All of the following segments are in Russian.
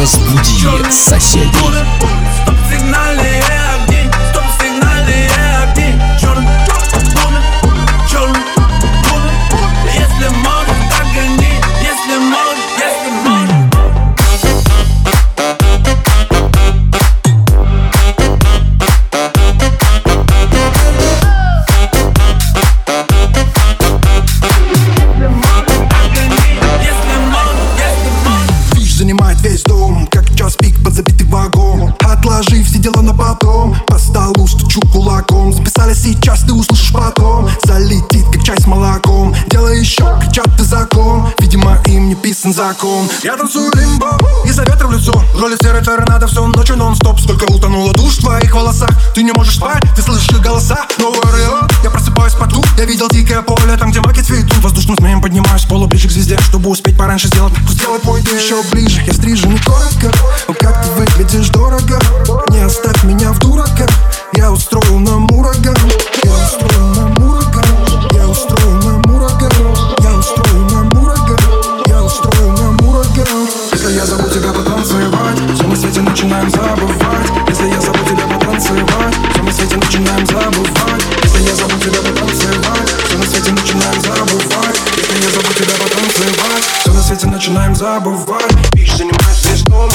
Разбуди соседей. Закон Я танцую лимбо, из-за ветра в лицо. В роли серой торнадо всю ночь нон-стоп. Столько утонула душ в твоих волосах. Ты не можешь спать, ты слышишь голоса. No worry, я просыпаюсь в поту Я видел дикое поле, там где маки цветут. Воздушным змеем поднимаюсь с пола ближе к звезде. Чтобы успеть пораньше сделать Сделать мой день. Еще ближе Я стрижен и коротко. Как ты выглядишь дорого? Не оставь меня в дураках начинаем забывать. Видишь, занимаюсь весь дом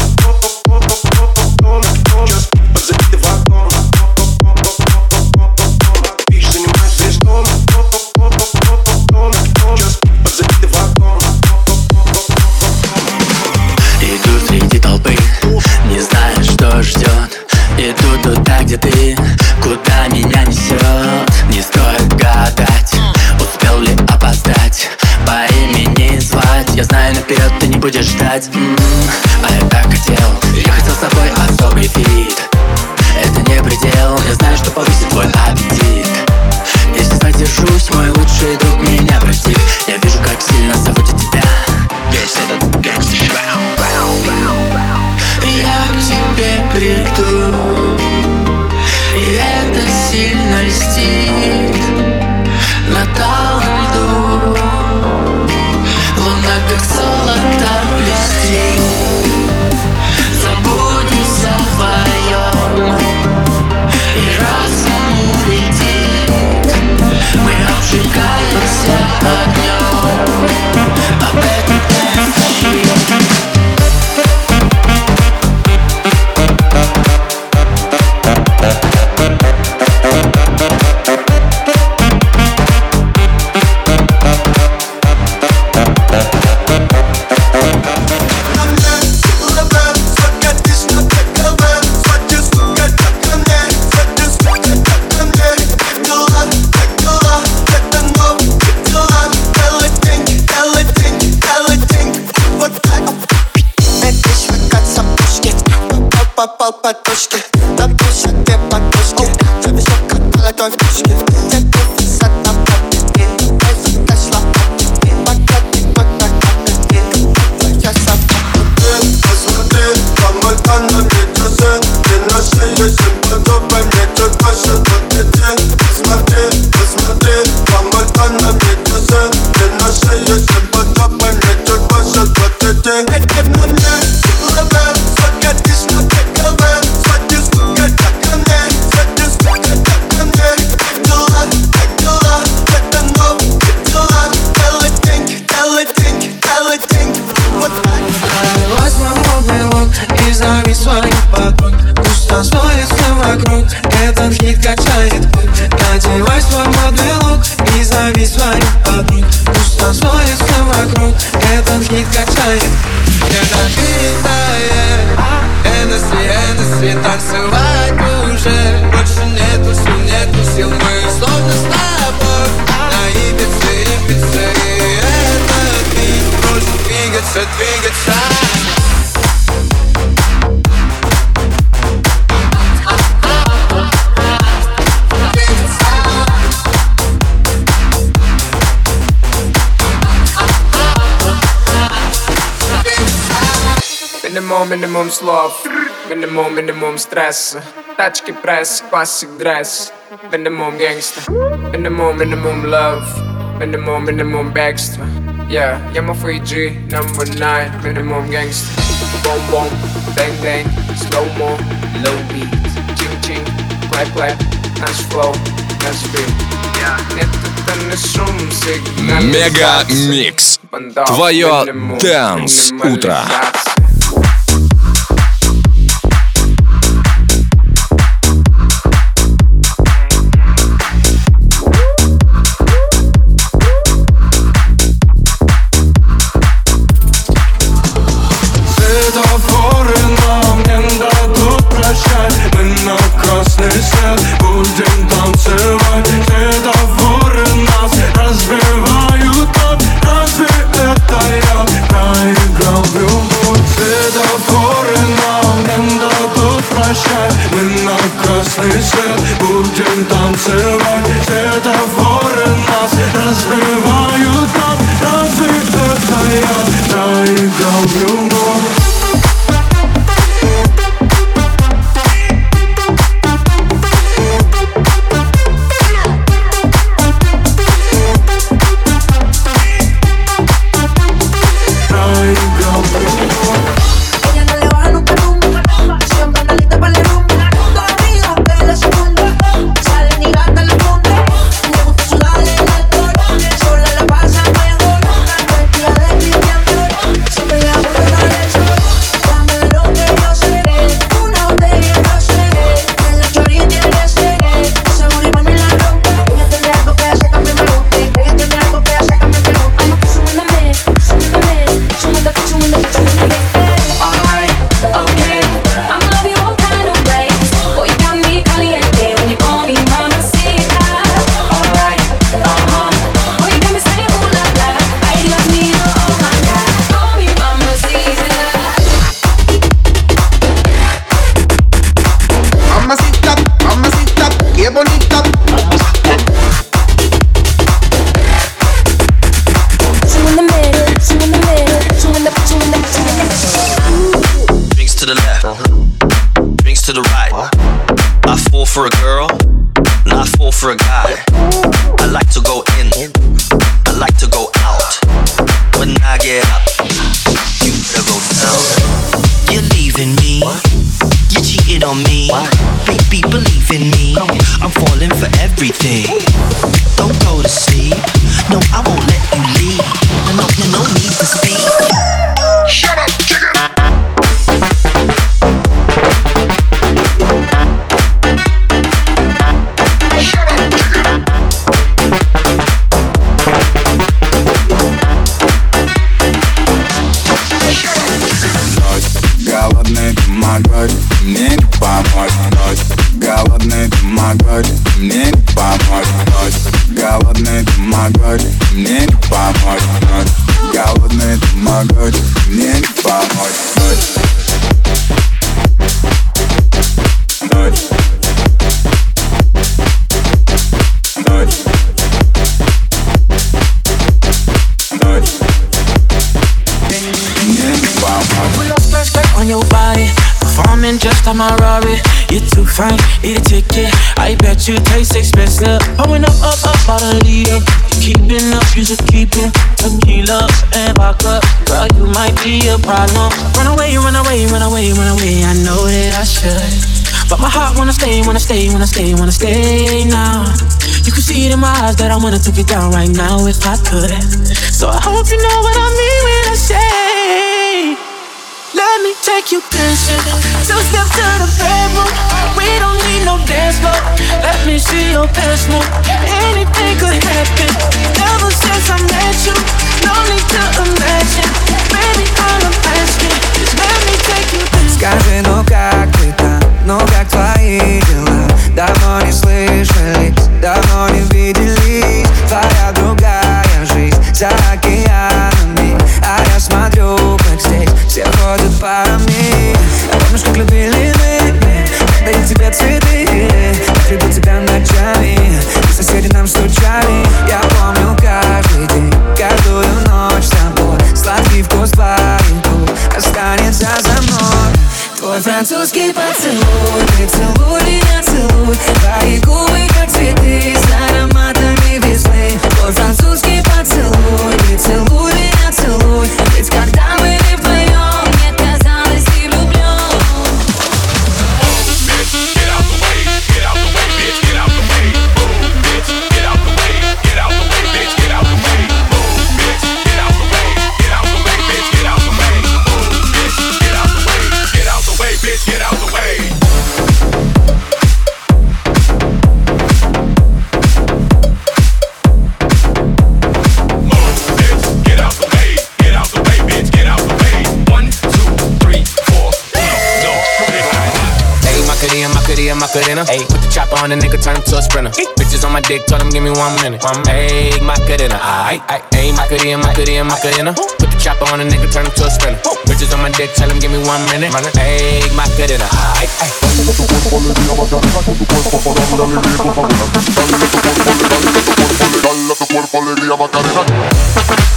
будешь ждать вокруг, этот хит качает Надевай свой модный лук и зови свою подруг. Пусть танцуется вокруг, этот хит качает. Это хитает Энеси, Энеси, танцевать уже. Больше нету сил, нету сил, мы словно с тобой. На Ибице, Ибице, и этот бит Может двигаться, двигаться Минимум, минимум слов Минимум, минимум стресса Тачки пресс, классик дресс Минимум гангста Минимум, минимум love Минимум, минимум бегство Yeah, я мой G, number nine Минимум гангста Бом-бом, бэнг-бэнг Slow-mo, low beat Чин-чин, клэп-клэп Наш flow, наш beat Нет, это не шум, сигнализация Мега Микс. Твое Dance утро. For a girl, not for a guy. I like to go in, I like to go out. When I get up, you better go down. You're leaving me, you cheated on me. Baby, believe in me, I'm falling for everything. Don't go to sleep, no, I won't let you leave. No, no, no need to speak. Fine, eat a ticket. I bet you taste expensive. Pouring up, up, up, out a leader. Keeping up, you should keep it. Tequila and vodka. Girl, you might be a problem. Run away, run away, run away, run away. I know that I should. But my heart wanna stay, wanna stay, wanna stay, wanna stay now. You can see it in my eyes that I wanna take it down right now if I could. So I hope you know what I mean when I say. Let me take you dancing. Two steps to the bedroom. We don't need no dance floor. Let me see your best move. Anything could happen. Ever since I met you, no need to imagine. Baby, all I'm asking is let me take you dancing. On the nigga, turn him to a sprinter. Bitches on my dick, told him give me one minute. Ayy, Macarena, aight, aight. Ayy, Macarena, Macarena, Macarena. Put the chopper on the nigga, turn him to a sprinter. Bitches on my dick, tell him give me one minute. Ayy, Macarena, aight, aight. Dale a tu cuerpo alegría Macarena.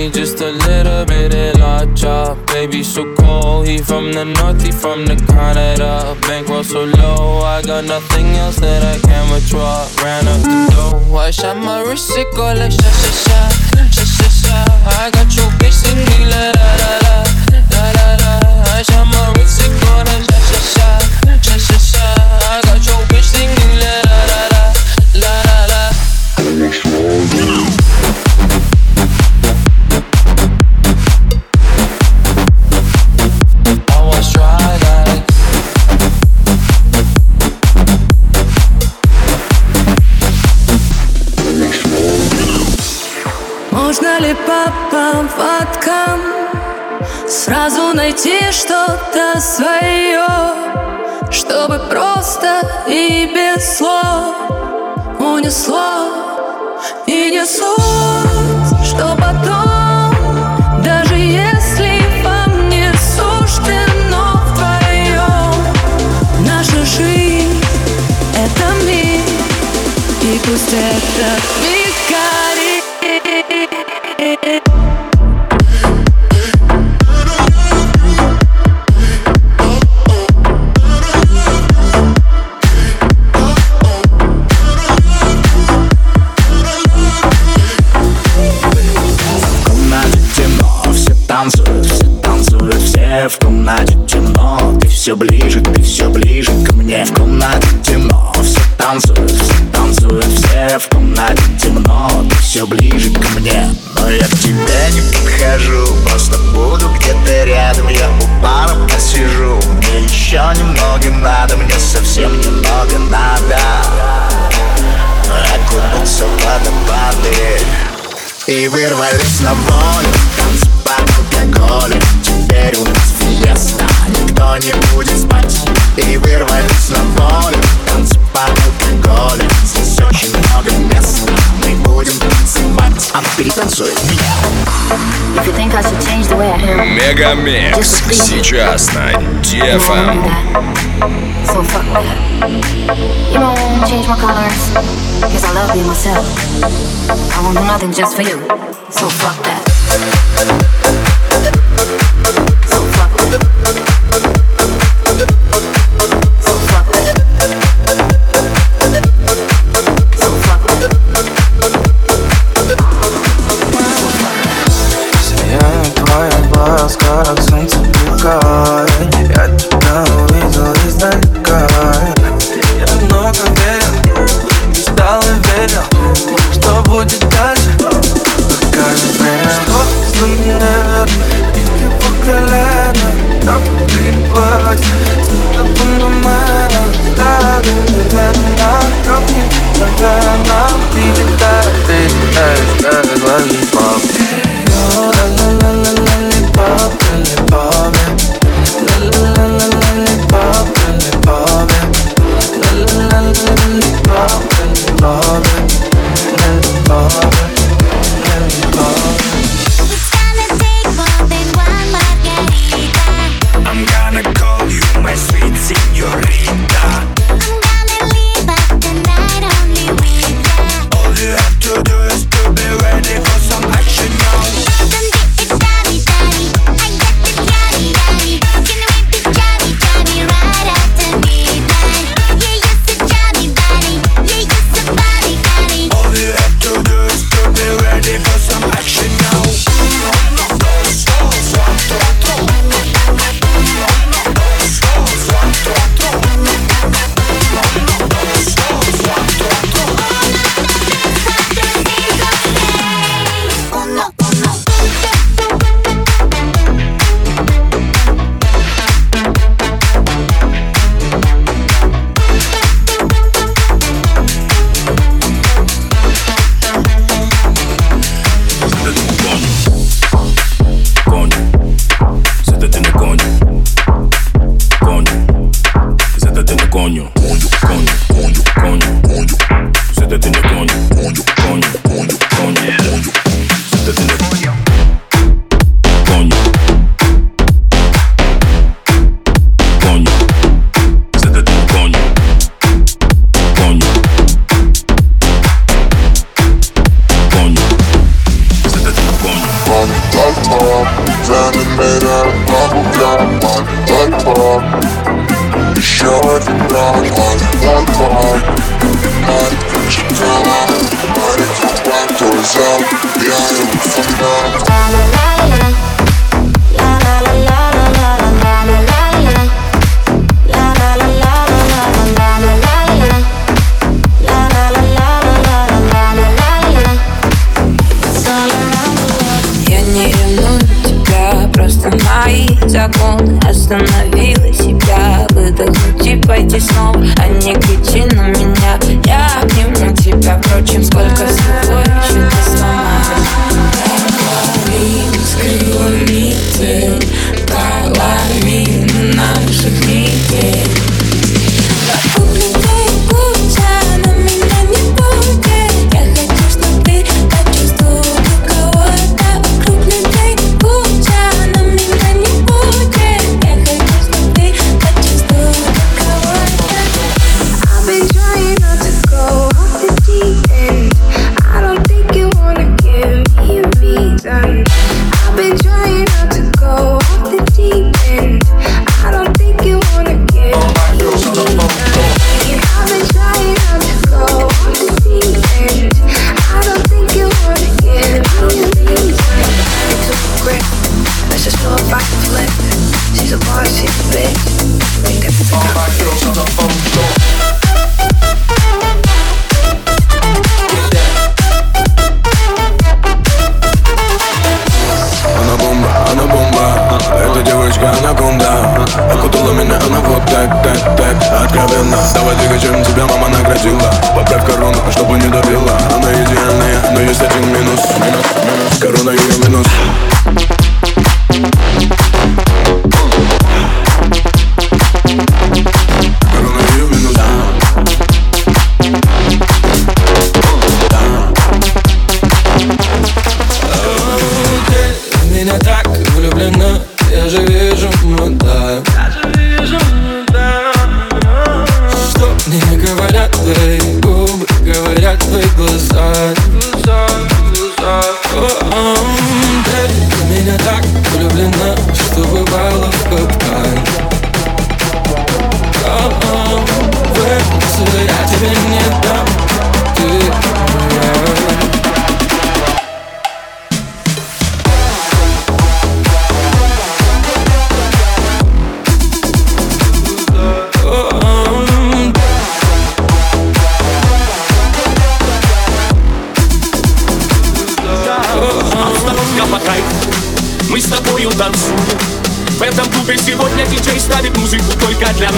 Me just a little bit of la chop. Baby, so cold, he from the north, he from the Canada. Bankroll so low, I got nothing else that I can withdraw. Ran up the dough, I shot my wrist, it go like sha sha sha, sha sha sha. I got your bitch singing la la la la, la la la. I shot my wrist, it go like sha sha sha, sha sha sha. I got your Можно ли по поводкам Сразу найти что-то свое Чтобы просто и без слов Унесло и не суть. Что потом жизнь — это В комнате темно, Ты все ближе, ты все ближе ко мне В комнате темно, все танцуют, все танцуют, все в комнате темно Ты все ближе ко мне подхожу, просто буду где-то рядом Я у бара посижу, мне еще немного надо Мне совсем немного надо. Окунуться в водопады. И вырвались на волю под алкоголем. Теперь у нас фиеста Никто не будет спать И вырвались на волю Танцы под алкоголем Здесь очень много места Мы будем танцевать А перетанцуй меня If you think I should change the way I am, Мегамикс сейчас на DFM. so fuck that. You know, I won't change my colors, cause I love being myself. I won't do nothing just for you, so fuck that. coño, coño.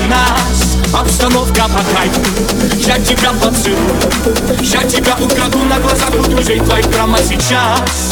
нас. Обстановка по кайфу. Я тебя поцелую. Я тебя украду на глазах Буду жить твой прямо сейчас.